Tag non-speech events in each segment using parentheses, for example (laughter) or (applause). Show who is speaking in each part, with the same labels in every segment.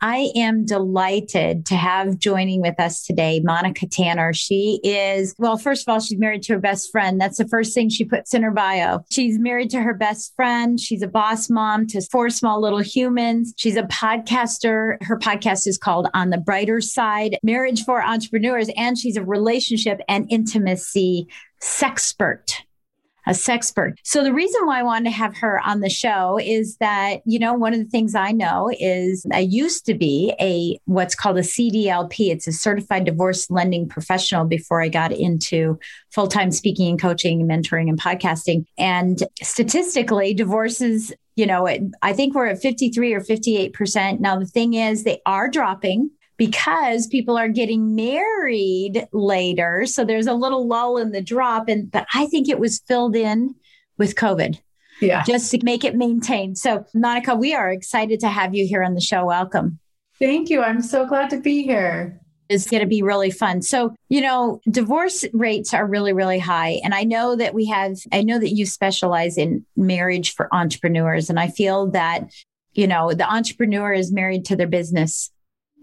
Speaker 1: I am delighted to have joining with us today Monica Tanner. She is, well, first of all, she's married to her best friend. That's the first thing she puts in her bio. She's married to her best friend. She's a boss mom to four small little humans. She's a podcaster. Her podcast is called On the Brighter Side Marriage for Entrepreneurs. And she's a relationship and intimacy sexpert a sexpert. So the reason why I wanted to have her on the show is that, you know, one of the things I know is I used to be a what's called a CDLP. It's a certified divorce lending professional before I got into full-time speaking and coaching and mentoring and podcasting. And statistically, divorces you know, I think we're at 53 or 58%. Now, the thing is, they are dropping because people are getting married later. So there's a little lull in the drop. And but I think it was filled in with COVID.
Speaker 2: Yeah.
Speaker 1: Just to make it maintained. So Monica, we are excited to have you here on the show. Welcome.
Speaker 2: Thank you. I'm so glad to be here.
Speaker 1: It's going to be really fun. So, you know, divorce rates are really, really high. And I know that we have, I know that you specialize in marriage for entrepreneurs. And I feel that, you know, the entrepreneur is married to their business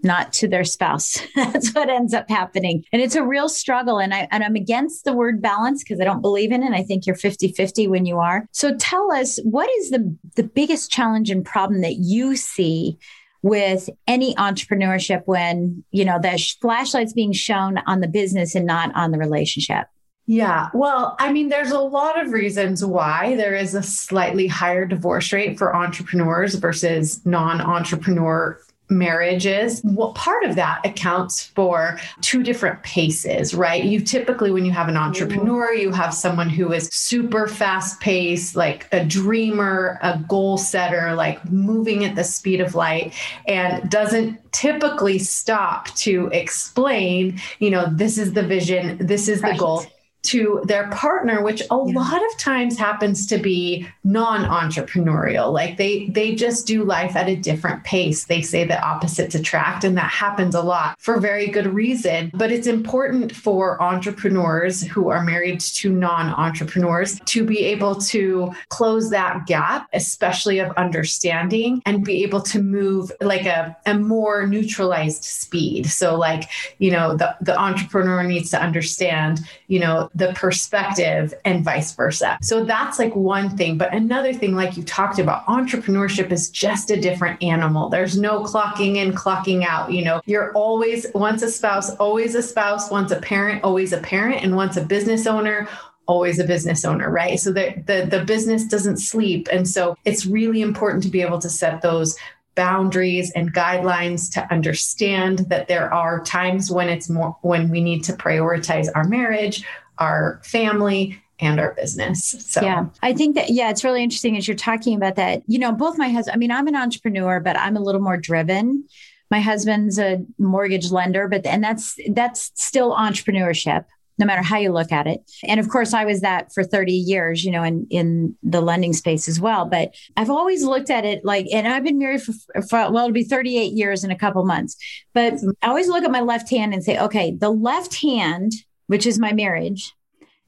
Speaker 1: not to their spouse. (laughs) That's what ends up happening. And it's a real struggle. And I and I'm against the word balance because I don't believe in it. And I think you're 50-50 when you are. So tell us what is the the biggest challenge and problem that you see with any entrepreneurship when, you know, the flashlight's being shown on the business and not on the relationship?
Speaker 2: Yeah. Well, I mean, there's a lot of reasons why there is a slightly higher divorce rate for entrepreneurs versus non entrepreneur marriages what part of that accounts for two different paces right you typically when you have an entrepreneur you have someone who is super fast paced like a dreamer a goal setter like moving at the speed of light and doesn't typically stop to explain you know this is the vision this is right. the goal to their partner which a yeah. lot of times happens to be non-entrepreneurial. Like they they just do life at a different pace. They say that opposites attract and that happens a lot for very good reason. But it's important for entrepreneurs who are married to non-entrepreneurs to be able to close that gap especially of understanding and be able to move like a, a more neutralized speed. So like you know the, the entrepreneur needs to understand you know the perspective and vice versa. So that's like one thing. But another thing, like you talked about, entrepreneurship is just a different animal. There's no clocking in, clocking out. You know, you're always once a spouse, always a spouse, once a parent, always a parent, and once a business owner, always a business owner, right? So the, the the business doesn't sleep. And so it's really important to be able to set those boundaries and guidelines to understand that there are times when it's more when we need to prioritize our marriage our family and our business. So
Speaker 1: yeah, I think that yeah, it's really interesting as you're talking about that. You know, both my husband. I mean, I'm an entrepreneur, but I'm a little more driven. My husband's a mortgage lender, but and that's that's still entrepreneurship no matter how you look at it. And of course, I was that for 30 years, you know, in, in the lending space as well. But I've always looked at it like, and I've been married for, for well, it'll be 38 years in a couple months. But I always look at my left hand and say, okay, the left hand, which is my marriage,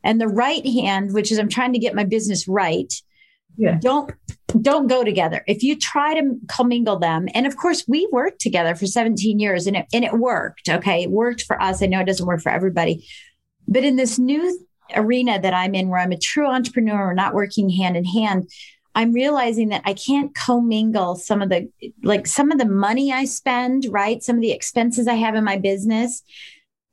Speaker 1: and the right hand, which is I'm trying to get my business right. Yeah. Don't don't go together. If you try to commingle them, and of course we worked together for 17 years and it and it worked. Okay. It worked for us. I know it doesn't work for everybody. But in this new arena that I'm in where I'm a true entrepreneur, not working hand in hand, I'm realizing that I can't commingle some of the like some of the money I spend, right? Some of the expenses I have in my business.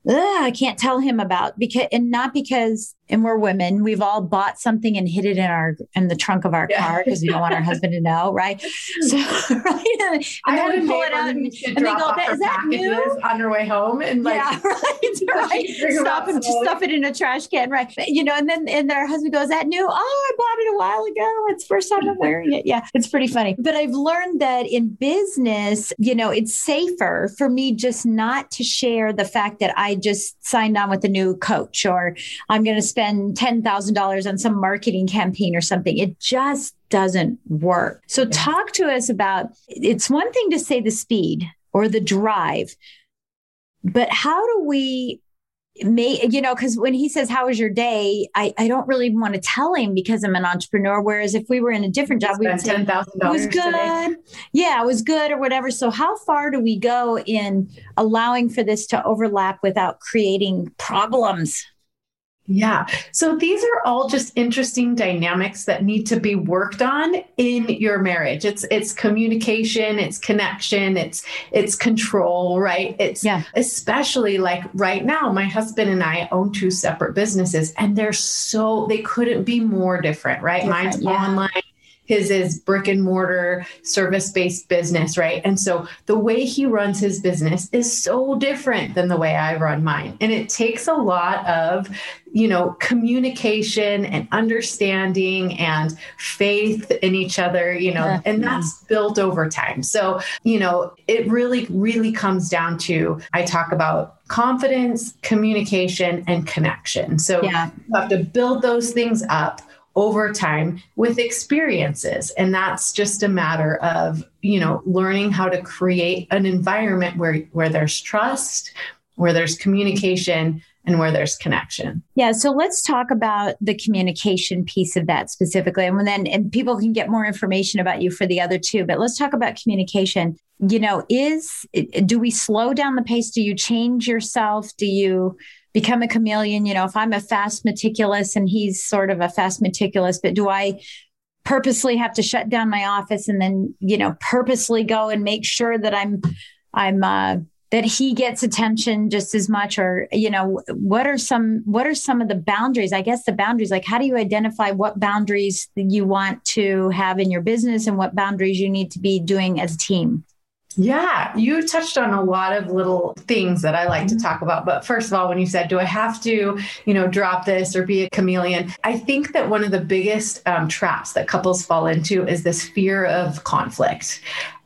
Speaker 1: I can't tell him about because and not because and we're women. We've all bought something and hid it in our in the trunk of our yeah. car because we don't want our husband to know right? (laughs) So (laughs) right? And,
Speaker 2: and then we pull it out and, and they go is that new on their way home and like yeah (laughs) right,
Speaker 1: right. stop and stuff it in a trash can right? You know and then and their husband goes that new oh I bought it a while ago. It's first time I'm wearing it. Yeah it's pretty funny. But I've learned that in business you know it's safer for me just not to share the fact that I just signed on with a new coach or I'm going to spend spend $10,000 on some marketing campaign or something. It just doesn't work. So, talk to us about it's one thing to say the speed or the drive, but how do we may you know because when he says how was your day I, I don't really want to tell him because i'm an entrepreneur whereas if we were in a different job we would say $10000 it was good today. yeah it was good or whatever so how far do we go in allowing for this to overlap without creating problems
Speaker 2: yeah. So these are all just interesting dynamics that need to be worked on in your marriage. It's it's communication, it's connection, it's it's control, right? It's yeah. especially like right now my husband and I own two separate businesses and they're so they couldn't be more different, right? Different, Mine's yeah. online his is brick and mortar service based business, right? And so the way he runs his business is so different than the way I run mine. And it takes a lot of, you know, communication and understanding and faith in each other, you know, and that's built over time. So, you know, it really, really comes down to I talk about confidence, communication, and connection. So yeah. you have to build those things up over time with experiences and that's just a matter of you know learning how to create an environment where where there's trust where there's communication and where there's connection.
Speaker 1: Yeah, so let's talk about the communication piece of that specifically. And then and people can get more information about you for the other two, but let's talk about communication. You know, is do we slow down the pace? Do you change yourself? Do you become a chameleon. You know, if I'm a fast meticulous and he's sort of a fast meticulous, but do I purposely have to shut down my office and then, you know, purposely go and make sure that I'm, I'm, uh, that he gets attention just as much? Or you know what are some what are some of the boundaries? I guess the boundaries like how do you identify what boundaries you want to have in your business and what boundaries you need to be doing as a team
Speaker 2: yeah, you touched on a lot of little things that I like to mm-hmm. talk about. But first of all, when you said, do I have to, you know, drop this or be a chameleon? I think that one of the biggest um, traps that couples fall into is this fear of conflict.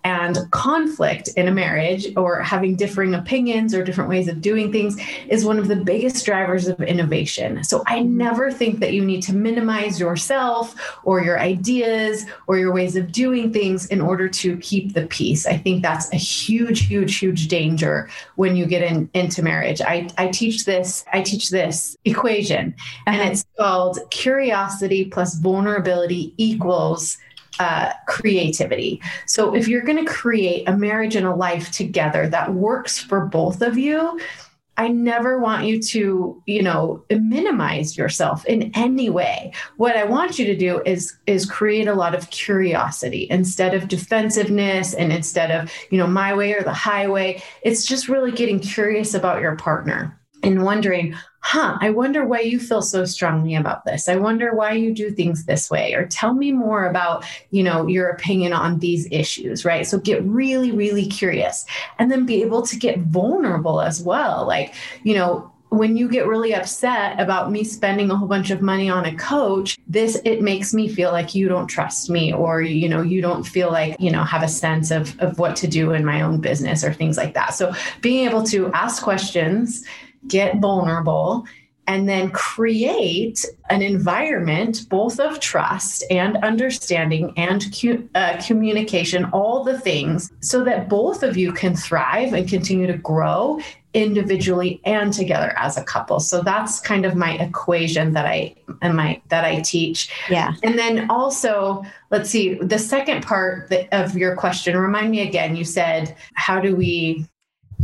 Speaker 2: And conflict in a marriage or having differing opinions or different ways of doing things is one of the biggest drivers of innovation. So I mm-hmm. never think that you need to minimize yourself or your ideas or your ways of doing things in order to keep the peace. I think that's a huge, huge, huge danger when you get in, into marriage. I, I teach this, I teach this equation, and uh-huh. it's called curiosity plus vulnerability equals uh, creativity. So if you're going to create a marriage and a life together that works for both of you, I never want you to, you know, minimize yourself in any way. What I want you to do is is create a lot of curiosity instead of defensiveness and instead of, you know, my way or the highway. It's just really getting curious about your partner and wondering, huh, I wonder why you feel so strongly about this. I wonder why you do things this way or tell me more about, you know, your opinion on these issues, right? So get really really curious and then be able to get vulnerable as well. Like, you know, when you get really upset about me spending a whole bunch of money on a coach this it makes me feel like you don't trust me or you know you don't feel like you know have a sense of of what to do in my own business or things like that so being able to ask questions get vulnerable and then create an environment both of trust and understanding and uh, communication, all the things, so that both of you can thrive and continue to grow individually and together as a couple. So that's kind of my equation that I and my that I teach.
Speaker 1: Yeah.
Speaker 2: And then also, let's see, the second part of your question, remind me again. You said, how do we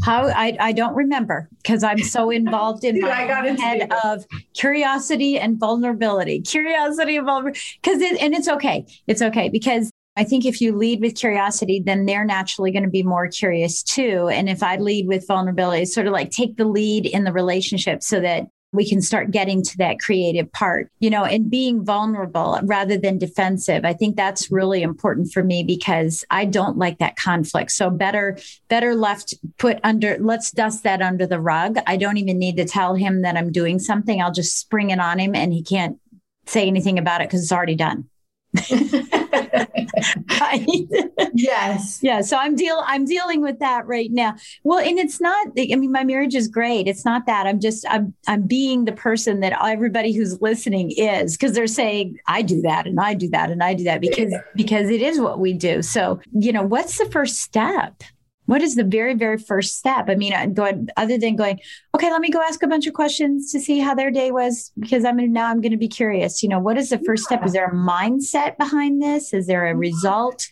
Speaker 1: how I, I don't remember because I'm so involved in (laughs) my head of curiosity and vulnerability. Curiosity and vulnerability. Because it, and it's okay. It's okay because I think if you lead with curiosity, then they're naturally going to be more curious too. And if I lead with vulnerability, sort of like take the lead in the relationship so that we can start getting to that creative part, you know, and being vulnerable rather than defensive. I think that's really important for me because I don't like that conflict. So better, better left put under, let's dust that under the rug. I don't even need to tell him that I'm doing something. I'll just spring it on him and he can't say anything about it because it's already done.
Speaker 2: Right? (laughs) Yes.
Speaker 1: Yeah. So I'm deal I'm dealing with that right now. Well, and it's not I mean, my marriage is great. It's not that. I'm just I'm I'm being the person that everybody who's listening is because they're saying, I do that and I do that and I do that because because it is what we do. So, you know, what's the first step? What is the very very first step? I mean uh, going other than going okay let me go ask a bunch of questions to see how their day was because i'm now i'm going to be curious you know what is the first yeah. step? Is there a mindset behind this? Is there a result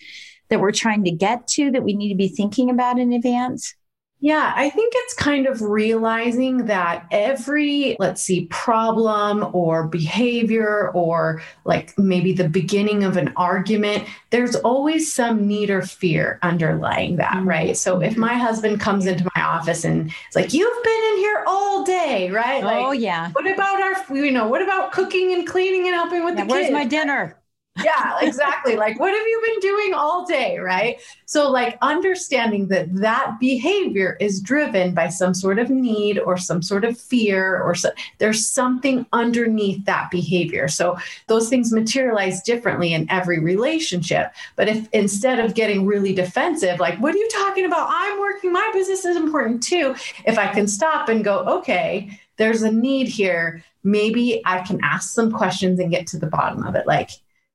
Speaker 1: that we're trying to get to that we need to be thinking about in advance
Speaker 2: yeah, I think it's kind of realizing that every, let's see, problem or behavior or like maybe the beginning of an argument, there's always some need or fear underlying that, mm-hmm. right? So if my husband comes into my office and it's like, you've been in here all day, right? Like,
Speaker 1: oh, yeah.
Speaker 2: What about our, you know, what about cooking and cleaning and helping with yeah, the
Speaker 1: where's
Speaker 2: kids?
Speaker 1: Where's my dinner?
Speaker 2: Yeah, exactly. like, what have you been doing all day? Right. So, like, understanding that that behavior is driven by some sort of need or some sort of fear, or so, there's something underneath that behavior. So, those things materialize differently in every relationship. But if instead of getting really defensive, like, what are you talking about? I'm working, my business is important too. If I can stop and go, okay, there's a need here. Maybe I can ask some questions and get to the bottom of it. Like,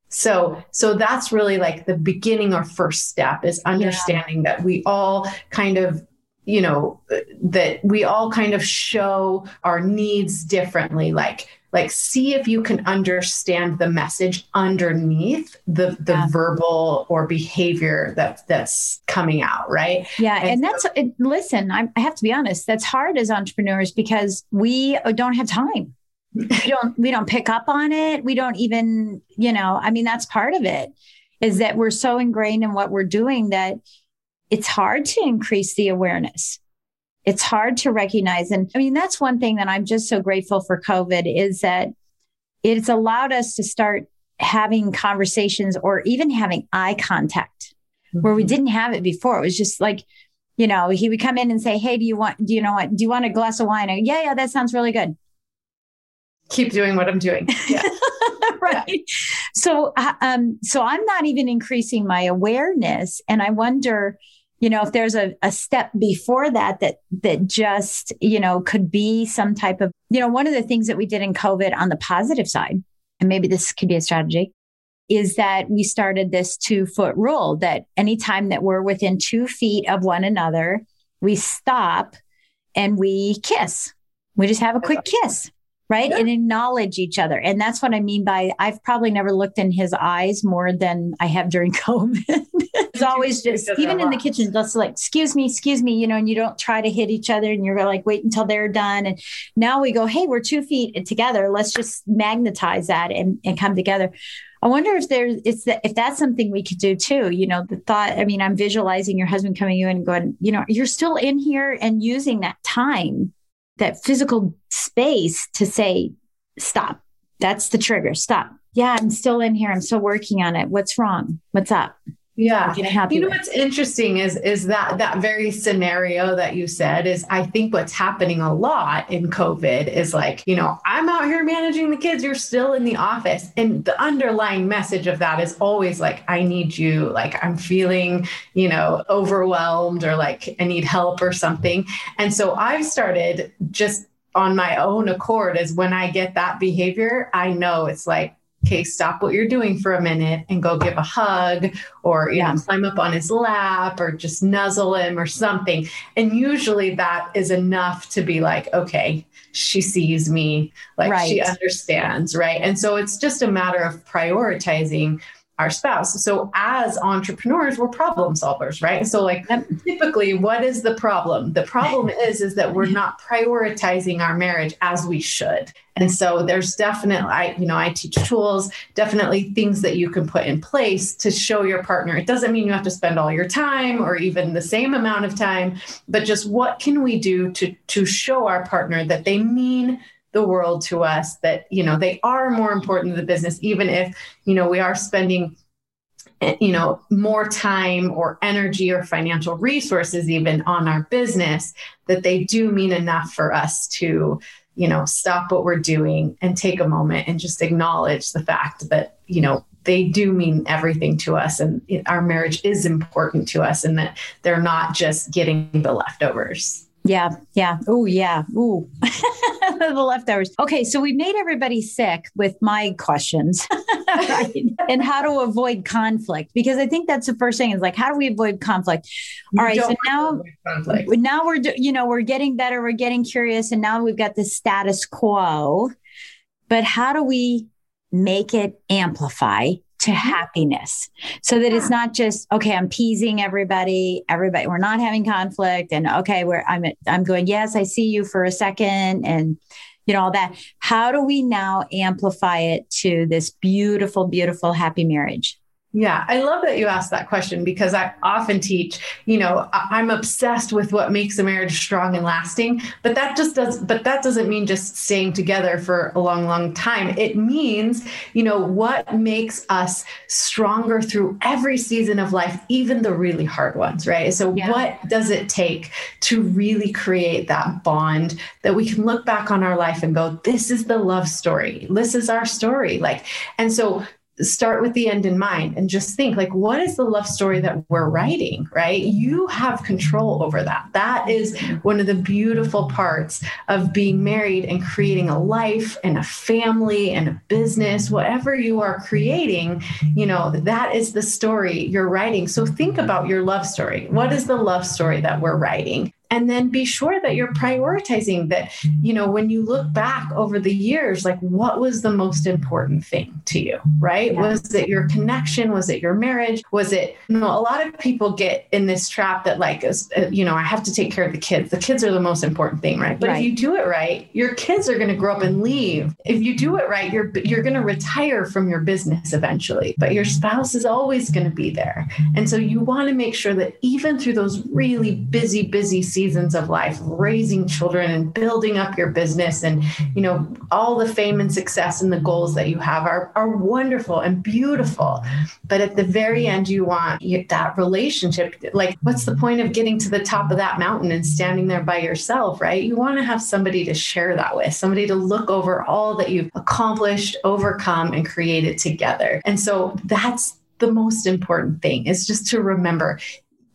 Speaker 2: so so that's really like the beginning or first step is understanding yeah. that we all kind of you know that we all kind of show our needs differently like like see if you can understand the message underneath the the yeah. verbal or behavior that that's coming out right
Speaker 1: yeah and, and that's it, listen I, I have to be honest that's hard as entrepreneurs because we don't have time we don't we don't pick up on it. We don't even you know i mean that's part of it is that we're so ingrained in what we're doing that it's hard to increase the awareness. It's hard to recognize. And i mean that's one thing that i'm just so grateful for covid is that it's allowed us to start having conversations or even having eye contact mm-hmm. where we mm-hmm. didn't have it before. It was just like you know he would come in and say hey do you want do you know what do you want a glass of wine? Yeah yeah that sounds really good
Speaker 2: keep doing what I'm doing. (laughs) Yeah. (laughs)
Speaker 1: right. Yeah. So, uh, um, so I'm not even increasing my awareness, and I wonder, you know, if there's a, a step before that that that just you know could be some type of you know one of the things that we did in COVID on the positive side, and maybe this could be a strategy. Is that we started this two foot rule that anytime that we're within two feet of one another, we stop and we kiss. We just have a quick kiss right yeah. and acknowledge each other and that's what i mean by i've probably never looked in his eyes more than i have during (laughs) covid it's always just even in the kitchen just like excuse me excuse me you know and you don't try to hit each other and you're like wait until they're done and now we go hey we're two feet together let's just magnetize that and, and come together I wonder if there's it's that if that's something we could do too. You know, the thought. I mean, I'm visualizing your husband coming in and going. You know, you're still in here and using that time that physical space to say, stop. That's the trigger. Stop. Yeah, I'm still in here. I'm still working on it. What's wrong? What's up?
Speaker 2: Yeah. You know with? what's interesting is is that that very scenario that you said is I think what's happening a lot in COVID is like, you know, I'm out here managing the kids, you're still in the office. And the underlying message of that is always like, I need you, like I'm feeling, you know, overwhelmed or like I need help or something. And so I've started just on my own accord is when I get that behavior, I know it's like, okay, stop what you're doing for a minute and go give a hug or, you yeah. know, climb up on his lap or just nuzzle him or something. And usually that is enough to be like, okay, she sees me, like right. she understands, right? And so it's just a matter of prioritizing our spouse. So as entrepreneurs, we're problem solvers, right? So like typically what is the problem? The problem is is that we're not prioritizing our marriage as we should. And so there's definitely I you know, I teach tools, definitely things that you can put in place to show your partner. It doesn't mean you have to spend all your time or even the same amount of time, but just what can we do to to show our partner that they mean the world to us that you know they are more important to the business even if you know we are spending you know more time or energy or financial resources even on our business that they do mean enough for us to you know stop what we're doing and take a moment and just acknowledge the fact that you know they do mean everything to us and our marriage is important to us and that they're not just getting the leftovers
Speaker 1: yeah, yeah. Oh, yeah. Ooh, (laughs) the leftovers. Okay, so we made everybody sick with my questions, (laughs) right? and how to avoid conflict because I think that's the first thing is like how do we avoid conflict? All right, so now now we're you know we're getting better, we're getting curious, and now we've got the status quo. But how do we make it amplify to mm-hmm. happiness. So that it's not just okay i'm teasing everybody everybody we're not having conflict and okay we're i'm i'm going yes i see you for a second and you know all that. How do we now amplify it to this beautiful beautiful happy marriage
Speaker 2: yeah, I love that you asked that question because I often teach, you know, I'm obsessed with what makes a marriage strong and lasting, but that just does but that doesn't mean just staying together for a long long time. It means, you know, what makes us stronger through every season of life, even the really hard ones, right? So yeah. what does it take to really create that bond that we can look back on our life and go, this is the love story. This is our story. Like and so start with the end in mind and just think like what is the love story that we're writing right? You have control over that. That is one of the beautiful parts of being married and creating a life and a family and a business whatever you are creating you know that is the story you're writing. So think about your love story. What is the love story that we're writing and then be sure that you're prioritizing that you know when you look back over the years like what was the most important thing to you right? Yeah. was it your connection? Was it your marriage? Was it you know a lot of people get in this trap that like uh, you know i have to take care of the kids. The kids are the most important thing right? But right. if you do it right your kids are going to grow up and leave. If you do it right you're you're going to retire from your business eventually but your spouse is always going to be there. And so you want to make sure that even through those really busy busy seasons of life, raising children and building up your business and, you know, all the fame and success and the goals that you have are, are wonderful and beautiful. But at the very end, you want that relationship. Like, what's the point of getting to the top of that mountain and standing there by yourself, right? You want to have somebody to share that with, somebody to look over all that you've accomplished, overcome, and created together. And so that's the most important thing is just to remember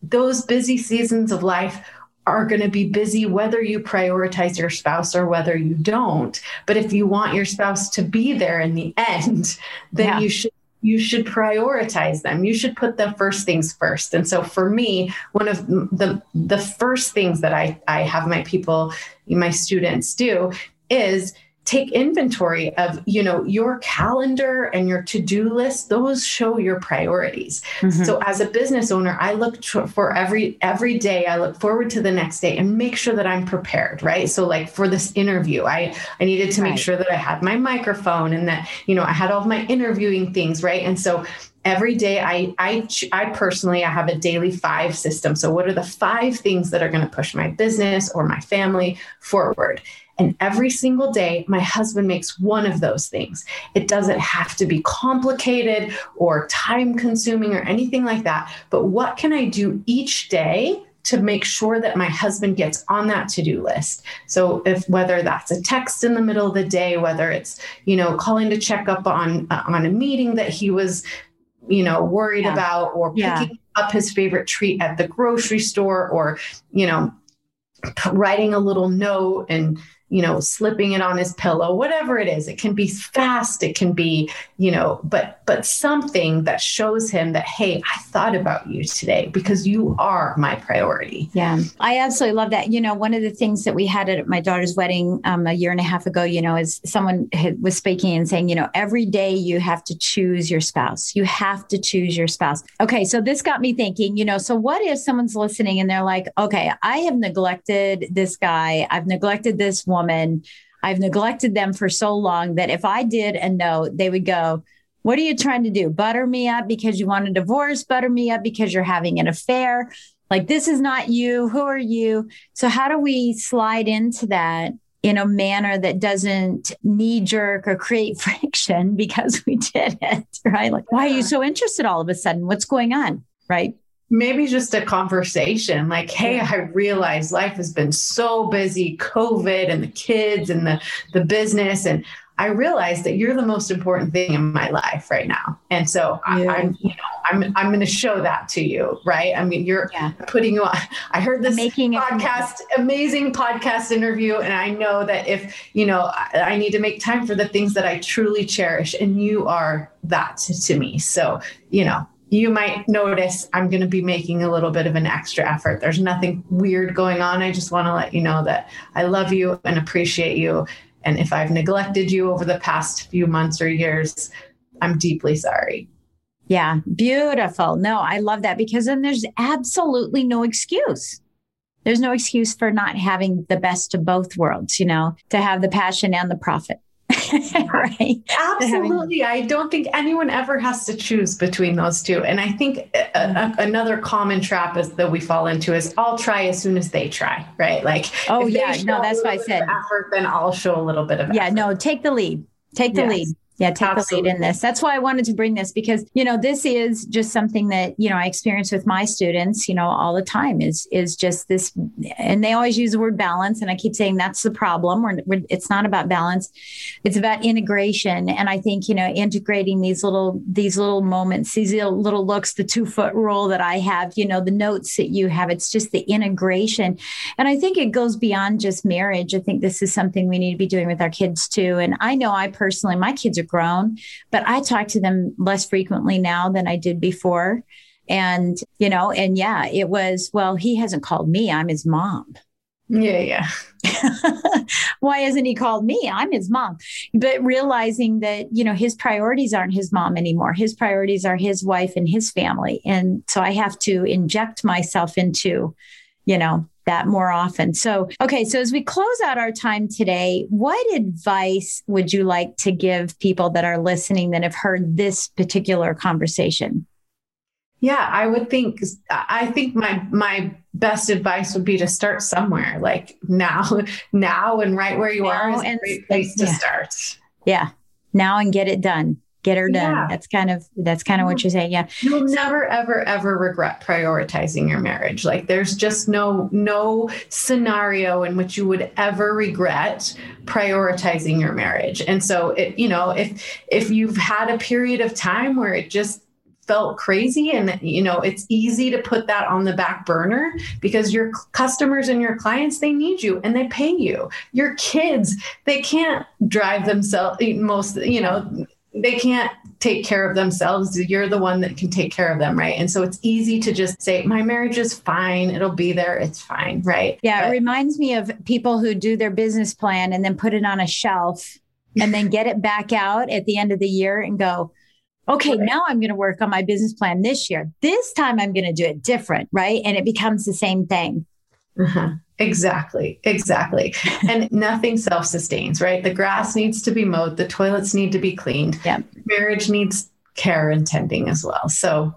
Speaker 2: those busy seasons of life are going to be busy whether you prioritize your spouse or whether you don't. But if you want your spouse to be there in the end then yeah. you should you should prioritize them. You should put the first things first. And so for me one of the the first things that i i have my people my students do is take inventory of you know your calendar and your to-do list. Those show your priorities. Mm-hmm. so as a business owner i look for every every day i look forward to the next day and make sure that i'm prepared right? So like for this interview i i needed to right. make sure that i had my microphone and that you know i had all of my interviewing things right? And so every day I, I i personally i have a daily five system. So what are the five things that are going to push my business or my family forward and every single day, my husband makes one of those things. It doesn't have to be complicated or time consuming or anything like that. But what can I do each day to make sure that my husband gets on that to-do list. So if whether that's a text in the middle of the day, whether it's, you know, calling to check up on uh, on a meeting that he was, you know, worried yeah. about or picking yeah. up his favorite treat at the grocery store or, you know, writing a little note and you know, slipping it on his pillow, whatever it is. It can be fast, it can be, you know, but but something that shows him that hey, I thought about you today because you are my priority.
Speaker 1: Yeah. I absolutely love that. You know, one of the things that we had at my daughter's wedding um, a year and a half ago, you know, is someone was speaking and saying, you know, every day you have to choose your spouse. You have to choose your spouse. Okay, so this got me thinking, you know, so what if someone's listening and they're like, okay, I have neglected this guy, I've neglected this woman woman. I've neglected them for so long that if I did a note, they would go, What are you trying to do? Butter me up because you want a divorce? Butter me up because you're having an affair? Like, this is not you. Who are you? So, how do we slide into that in a manner that doesn't knee jerk or create (laughs) friction because we did it, right? Like, why are you so interested all of a sudden? What's going on? Right
Speaker 2: maybe just a conversation like hey i realize life has been so busy covid and the kids and the the business and i realize that you're the most important thing in my life right now and so yeah. I, am you know i'm i'm going to show that to you right i mean you're yeah. putting you on i heard this Making podcast amazing podcast interview and i know that if you know I, I need to make time for the things that i truly cherish and you are that to, to me so you know you might notice I'm going to be making a little bit of an extra effort. There's nothing weird going on. I just want to let you know that I love you and appreciate you. And if I've neglected you over the past few months or years, I'm deeply sorry.
Speaker 1: Yeah, beautiful. No, I love that because then there's absolutely no excuse. There's no excuse for not having the best of both worlds, you know, to have the passion and the profit. (laughs)
Speaker 2: right. Absolutely. I don't think anyone ever has to choose between those two. And I think a, a, another common trap is that we fall into is I'll try as soon as they try, right? Like,
Speaker 1: oh, yeah, no, that's what I said.
Speaker 2: Effort, then I'll show a little bit of
Speaker 1: Yeah,
Speaker 2: effort.
Speaker 1: no, take the lead. Take the yes. lead. Yeah, take Absolutely. the lead in this. That's why I wanted to bring this because, you know, this is just something that, you know, I experience with my students, you know, all the time is is just this and they always use the word balance and I keep saying that's the problem. We're, we're, it's not about balance. It's about integration and I think, you know, integrating these little these little moments, these little, looks, the 2-foot rule that I have, you know, the notes that you have, it's just the integration. And I think it goes beyond just marriage. I think this is something we need to be doing with our kids too. And I know I personally my kids are grown, but I talk to them less frequently now than I did before. And, you know, and yeah, it was, well, he hasn't called me. I'm his mom.
Speaker 2: Yeah, yeah. (laughs)
Speaker 1: Why hasn't he called me? I'm his mom. But realizing that, you know, his priorities aren't his mom anymore. His priorities are his wife and his family. And so I have to inject myself into, you know, that more often. So, okay, so as we close out our time today, what advice would you like to give people that are listening that have heard this particular conversation?
Speaker 2: Yeah, I would think I think my my best advice would be to start somewhere, like now, (laughs) now and right where you now are is a great place to yeah. start.
Speaker 1: Yeah, now and get it done get her done. Yeah. That's kind of that's kind of what you're saying. Yeah.
Speaker 2: You'll never ever ever regret prioritizing your marriage. Like there's just no no scenario in which you would ever regret prioritizing your marriage. And so it you know, if if you've had a period of time where it just felt crazy and you know it's easy to put that on the back burner because your customers and your clients they need you and they pay you your kids they can't drive themselves most you know they can't take care of themselves. You're the one that can take care of them, right? And so it's easy to just say, my marriage is fine. It'll be there. It's fine, right?
Speaker 1: Yeah. But- it reminds me of people who do their business plan and then put it on a shelf and then get it back out at the end of the year and go, okay, now I'm going to work on my business plan this year. This time I'm going to do it different, right? And it becomes the same thing.
Speaker 2: Uh-huh. Exactly, exactly. (laughs) and nothing self sustains, right? The grass needs to be mowed, the toilets need to be cleaned.
Speaker 1: Yeah.
Speaker 2: Marriage needs care and tending as well. So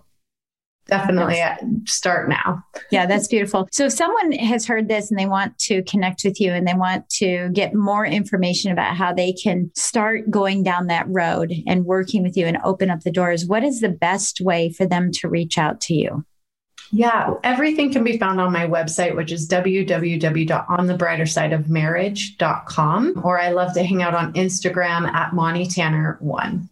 Speaker 2: definitely yes. start now.
Speaker 1: yeah, that's beautiful. So if someone has heard this and they want to connect with you and they want to get more information about how they can start going down that road and working with you and open up the doors, what is the best way for them to reach out to you?
Speaker 2: Yeah, everything can be found on my website, which is www.onthebrightersideofmarriage.com. Or I love to hang out on Instagram at Monty Tanner one.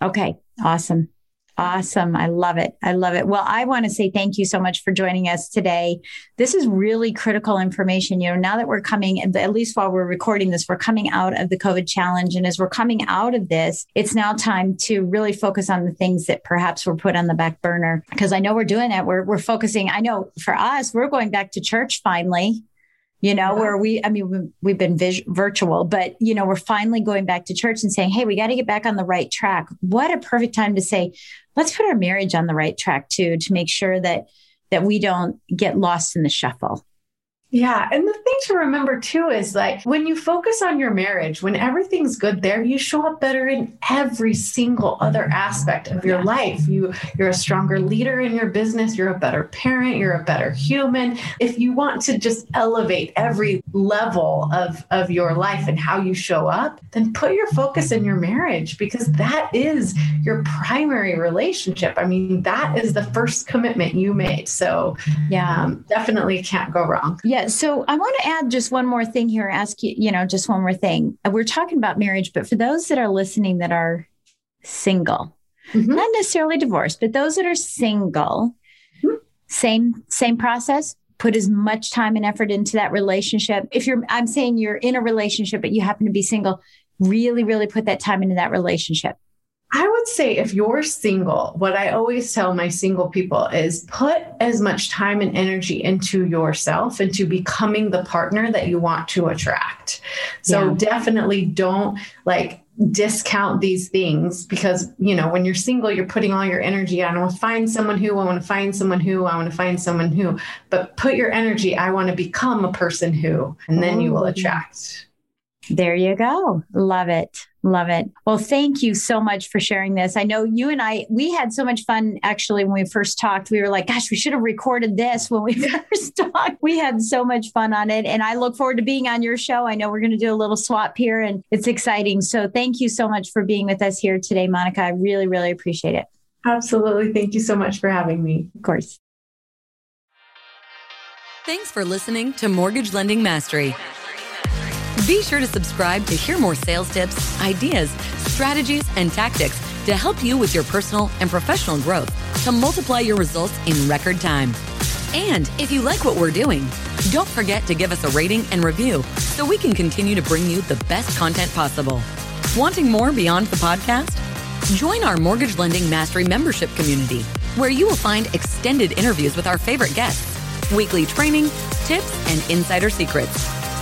Speaker 1: Okay, awesome. Awesome. I love it. I love it. Well, I want to say thank you so much for joining us today. This is really critical information. You know, now that we're coming, at least while we're recording this, we're coming out of the COVID challenge. And as we're coming out of this, it's now time to really focus on the things that perhaps were put on the back burner. Because I know we're doing it. We're, we're focusing. I know for us, we're going back to church finally you know, where we, I mean, we've been vis- virtual, but, you know, we're finally going back to church and saying, hey, we got to get back on the right track. What a perfect time to say, let's put our marriage on the right track too, to make sure that, that we don't get lost in the shuffle.
Speaker 2: Yeah. And the thing to remember too is like when you focus on your marriage, when everything's good there, you show up better in every single other aspect of your yeah. life. You you're a stronger leader in your business, you're a better parent, you're a better human. If you want to just elevate every level of, of your life and how you show up, then put your focus in your marriage because that is your primary relationship. I mean, that is the first commitment you made. So yeah, um, definitely can't go wrong.
Speaker 1: Yeah. So I want to add just one more thing here, ask you, you know, just one more thing. We're talking about marriage, but for those that are listening that are single, mm-hmm. not necessarily divorced, but those that are single, mm-hmm. same, same process. Put as much time and effort into that relationship. If you're, I'm saying you're in a relationship, but you happen to be single, really, really put that time into that relationship.
Speaker 2: I would say if you're single, what I always tell my single people is put as much time and energy into yourself, into becoming the partner that you want to attract. So yeah. definitely don't like discount these things because you know when you're single you're putting all your energy on I want to find someone who I want to find someone who I want to find someone who but put your energy I want to become a person who and then you will oh. attract
Speaker 1: there you go. Love it. Love it. Well, thank you so much for sharing this. I know you and I, we had so much fun actually when we first talked. We were like, gosh, we should have recorded this when we (laughs) first talked. We had so much fun on it. And I look forward to being on your show. I know we're going to do a little swap here and it's exciting. So thank you so much for being with us here today, Monica. I really, really appreciate it.
Speaker 2: Absolutely. Thank you so much for having me.
Speaker 1: Of course.
Speaker 3: Thanks for listening to Mortgage Lending Mastery. Be sure to subscribe to hear more sales tips, ideas, strategies, and tactics to help you with your personal and professional growth to multiply your results in record time. And if you like what we're doing, don't forget to give us a rating and review so we can continue to bring you the best content possible. Wanting more beyond the podcast? Join our Mortgage Lending Mastery membership community, where you will find extended interviews with our favorite guests, weekly training, tips, and insider secrets